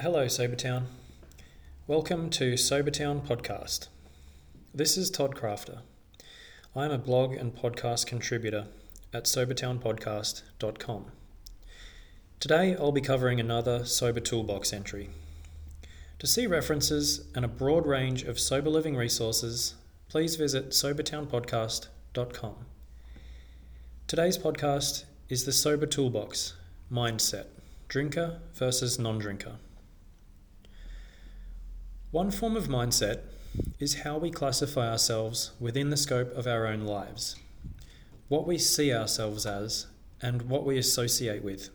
Hello, Sobertown. Welcome to Sobertown Podcast. This is Todd Crafter. I am a blog and podcast contributor at sobertownpodcast.com. Today I'll be covering another Sober Toolbox entry. To see references and a broad range of sober living resources, please visit sobertownpodcast.com. Today's podcast is the Sober Toolbox Mindset Drinker versus Non drinker. One form of mindset is how we classify ourselves within the scope of our own lives, what we see ourselves as, and what we associate with.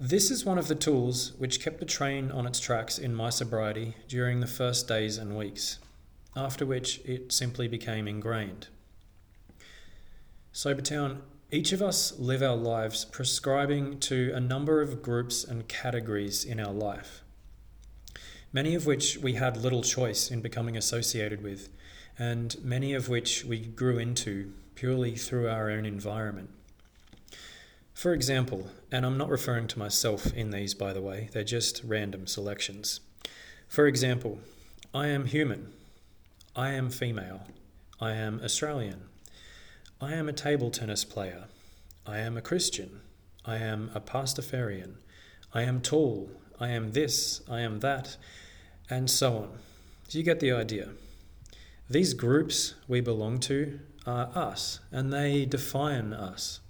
This is one of the tools which kept the train on its tracks in my sobriety during the first days and weeks, after which it simply became ingrained. Sobertown, each of us live our lives prescribing to a number of groups and categories in our life many of which we had little choice in becoming associated with, and many of which we grew into purely through our own environment. For example, and I'm not referring to myself in these by the way, they're just random selections. For example, I am human. I am female. I am Australian. I am a table tennis player. I am a Christian. I am a Pastafarian. I am tall. I am this. I am that and so on. So you get the idea. These groups we belong to are us, and they define us.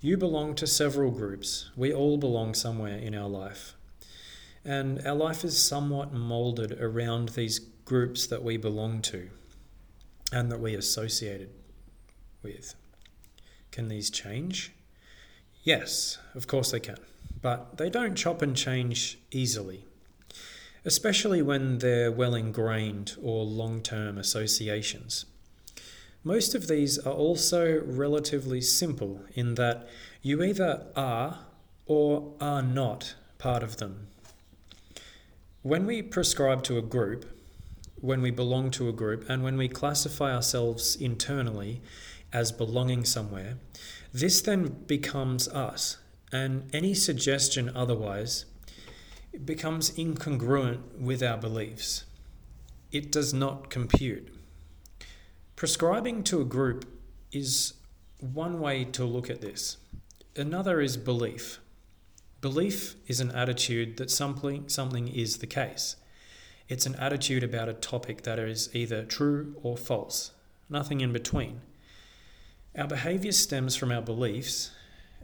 You belong to several groups. We all belong somewhere in our life. And our life is somewhat molded around these groups that we belong to and that we associated with. Can these change? Yes, of course they can. But they don't chop and change easily especially when they're well ingrained or long term associations. Most of these are also relatively simple in that you either are or are not part of them. When we prescribe to a group, when we belong to a group, and when we classify ourselves internally as belonging somewhere, this then becomes us, and any suggestion otherwise becomes incongruent with our beliefs. It does not compute. Prescribing to a group is one way to look at this. Another is belief. Belief is an attitude that something, something is the case. It's an attitude about a topic that is either true or false, nothing in between. Our behaviour stems from our beliefs,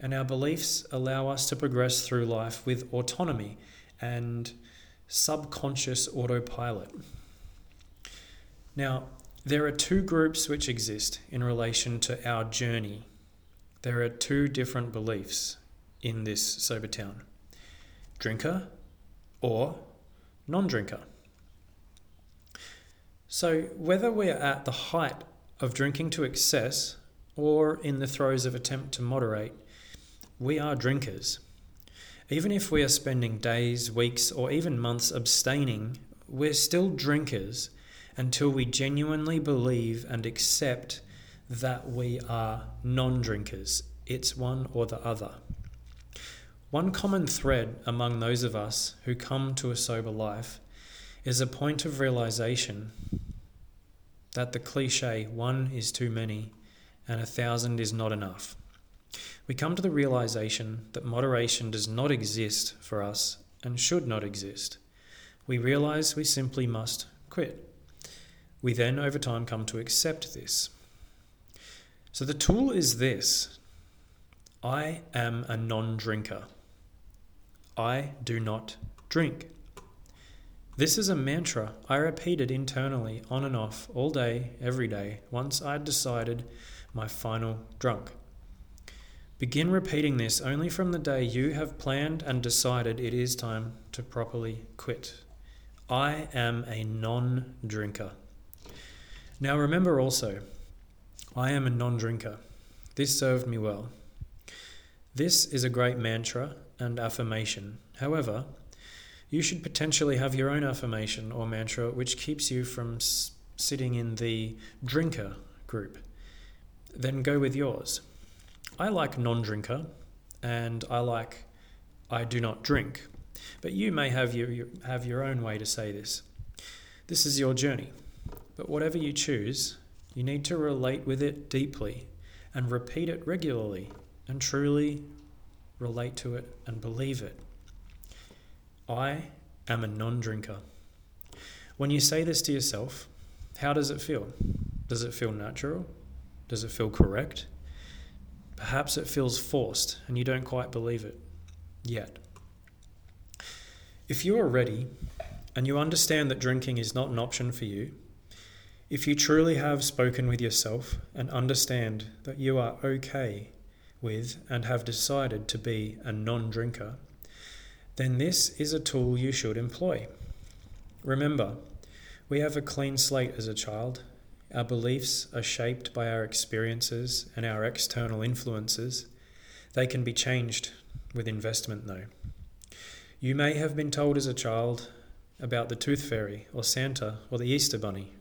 and our beliefs allow us to progress through life with autonomy and subconscious autopilot. Now, there are two groups which exist in relation to our journey. There are two different beliefs in this Sobertown drinker or non drinker. So, whether we're at the height of drinking to excess or in the throes of attempt to moderate, we are drinkers. Even if we are spending days, weeks, or even months abstaining, we're still drinkers until we genuinely believe and accept that we are non drinkers. It's one or the other. One common thread among those of us who come to a sober life is a point of realization that the cliche one is too many and a thousand is not enough we come to the realization that moderation does not exist for us and should not exist. We realize we simply must quit. We then, over time, come to accept this. So the tool is this I am a non drinker. I do not drink. This is a mantra I repeated internally on and off all day, every day, once I'd decided my final drunk. Begin repeating this only from the day you have planned and decided it is time to properly quit. I am a non drinker. Now remember also, I am a non drinker. This served me well. This is a great mantra and affirmation. However, you should potentially have your own affirmation or mantra which keeps you from s- sitting in the drinker group. Then go with yours. I like non drinker and I like I do not drink. But you may have your, your, have your own way to say this. This is your journey. But whatever you choose, you need to relate with it deeply and repeat it regularly and truly relate to it and believe it. I am a non drinker. When you say this to yourself, how does it feel? Does it feel natural? Does it feel correct? Perhaps it feels forced and you don't quite believe it yet. If you are ready and you understand that drinking is not an option for you, if you truly have spoken with yourself and understand that you are okay with and have decided to be a non drinker, then this is a tool you should employ. Remember, we have a clean slate as a child. Our beliefs are shaped by our experiences and our external influences. They can be changed with investment, though. You may have been told as a child about the tooth fairy, or Santa, or the Easter bunny,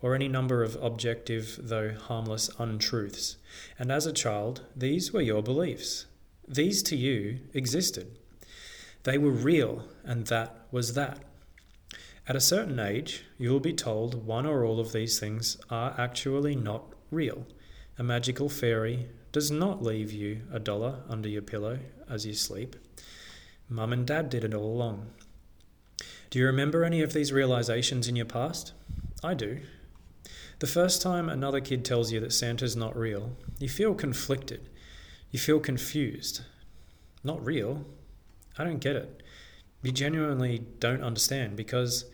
or any number of objective, though harmless, untruths. And as a child, these were your beliefs. These to you existed. They were real, and that was that. At a certain age, you will be told one or all of these things are actually not real. A magical fairy does not leave you a dollar under your pillow as you sleep. Mum and Dad did it all along. Do you remember any of these realizations in your past? I do. The first time another kid tells you that Santa's not real, you feel conflicted. You feel confused. Not real? I don't get it. You genuinely don't understand because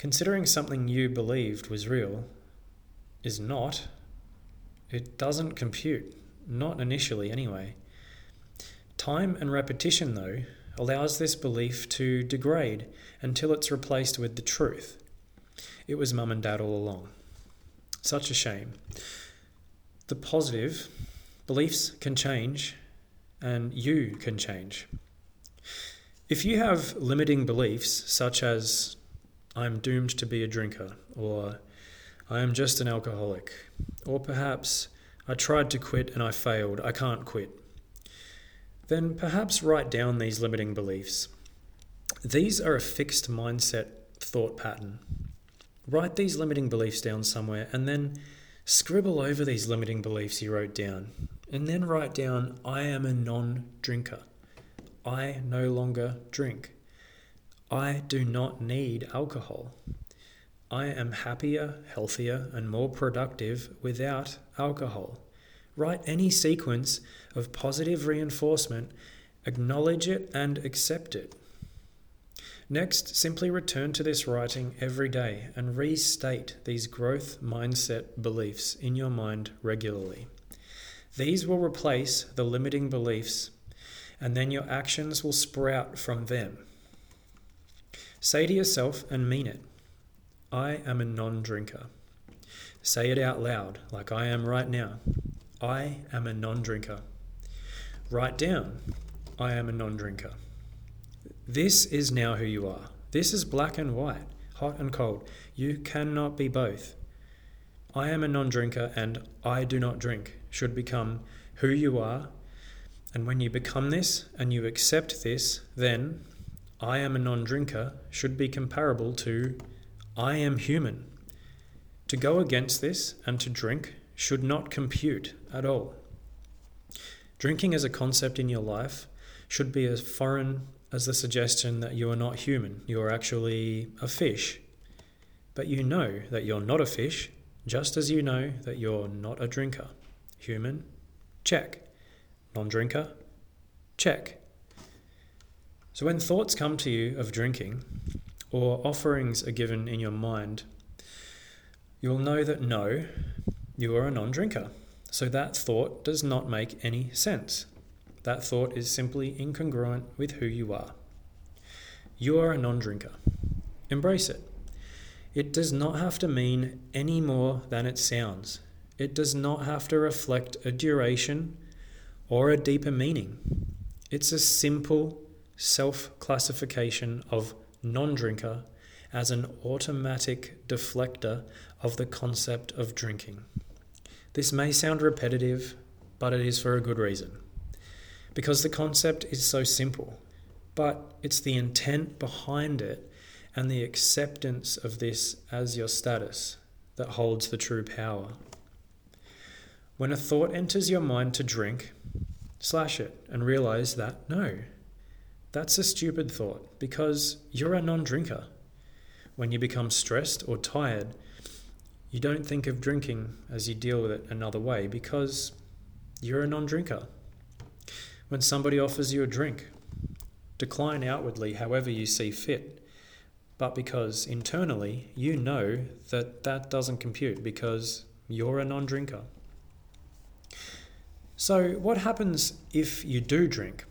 considering something you believed was real is not, it doesn't compute. Not initially, anyway. Time and repetition, though, allows this belief to degrade until it's replaced with the truth. It was mum and dad all along. Such a shame. The positive beliefs can change and you can change. If you have limiting beliefs, such as I'm doomed to be a drinker, or I am just an alcoholic, or perhaps I tried to quit and I failed, I can't quit, then perhaps write down these limiting beliefs. These are a fixed mindset thought pattern Write these limiting beliefs down somewhere and then scribble over these limiting beliefs you wrote down. And then write down, I am a non drinker. I no longer drink. I do not need alcohol. I am happier, healthier, and more productive without alcohol. Write any sequence of positive reinforcement, acknowledge it, and accept it. Next, simply return to this writing every day and restate these growth mindset beliefs in your mind regularly. These will replace the limiting beliefs, and then your actions will sprout from them. Say to yourself and mean it I am a non drinker. Say it out loud, like I am right now. I am a non drinker. Write down, I am a non drinker. This is now who you are. This is black and white, hot and cold. You cannot be both. I am a non drinker and I do not drink should become who you are. And when you become this and you accept this, then I am a non drinker should be comparable to I am human. To go against this and to drink should not compute at all. Drinking as a concept in your life should be as foreign as the suggestion that you are not human, you are actually a fish. But you know that you're not a fish, just as you know that you're not a drinker. Human? Check. Non drinker? Check. So when thoughts come to you of drinking, or offerings are given in your mind, you will know that no, you are a non drinker. So that thought does not make any sense. That thought is simply incongruent with who you are. You are a non drinker. Embrace it. It does not have to mean any more than it sounds. It does not have to reflect a duration or a deeper meaning. It's a simple self classification of non drinker as an automatic deflector of the concept of drinking. This may sound repetitive, but it is for a good reason because the concept is so simple. but it's the intent behind it and the acceptance of this as your status that holds the true power. When a thought enters your mind to drink, slash it and realize that no, that's a stupid thought because you're a non drinker. When you become stressed or tired, you don't think of drinking as you deal with it another way because you're a non drinker. When somebody offers you a drink, decline outwardly however you see fit, but because internally you know that that doesn't compute because you're a non drinker. So, what happens if you do drink?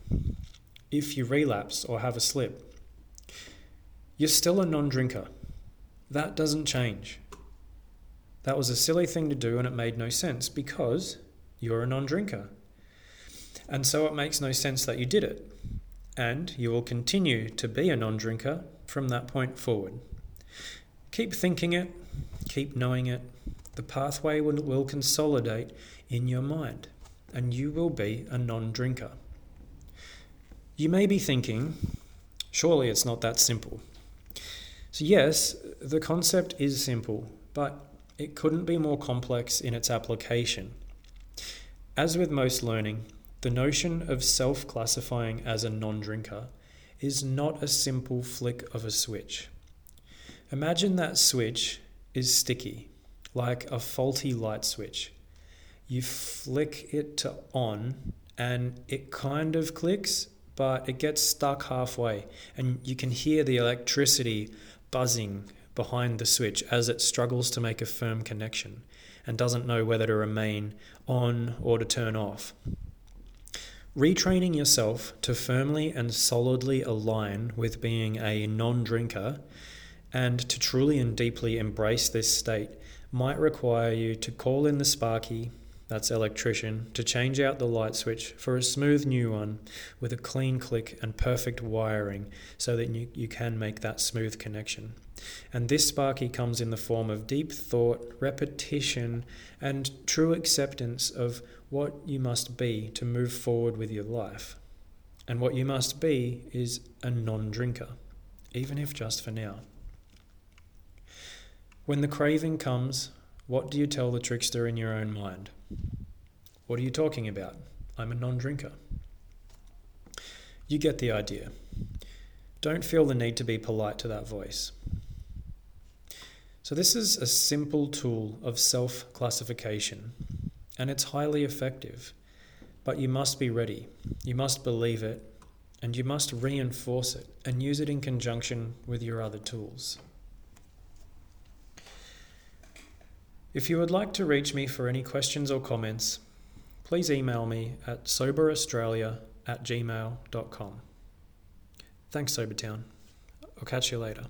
If you relapse or have a slip? You're still a non drinker. That doesn't change. That was a silly thing to do and it made no sense because you're a non drinker. And so it makes no sense that you did it. And you will continue to be a non drinker from that point forward. Keep thinking it, keep knowing it. The pathway will, consolidate in your mind, and you will be a non drinker. You may be thinking, surely it's not that simple. So, yes, the concept is simple, but it couldn't be more complex in its application. As with most learning, the notion of self classifying as a non drinker is not a simple flick of a switch. Imagine that switch is sticky, like a faulty light switch. You flick it to on, and it kind of clicks, but it gets stuck halfway, and you can hear the electricity buzzing behind the switch as it struggles to make a firm connection and doesn't know whether to remain on or to turn off. Retraining yourself to firmly and solidly align with being a non drinker and to truly and deeply embrace this state might require you to call in the Sparky, that's electrician, to change out the light switch for a smooth new one with a clean click and perfect wiring so that you, you can make that smooth connection. And this Sparky comes in the form of deep thought, repetition, and true acceptance of what you must be to move forward with your life. And what you must be is a non drinker, even if just for now. When the craving comes, what do you tell the trickster in your own mind? What are you talking about? I'm a non drinker. You get the idea. Don't feel the need to be polite to that voice. So, this is a simple tool of self classification, and it's highly effective. But you must be ready, you must believe it, and you must reinforce it and use it in conjunction with your other tools. If you would like to reach me for any questions or comments, please email me at soberaustralia at gmail.com. Thanks, Sobertown. I'll catch you later.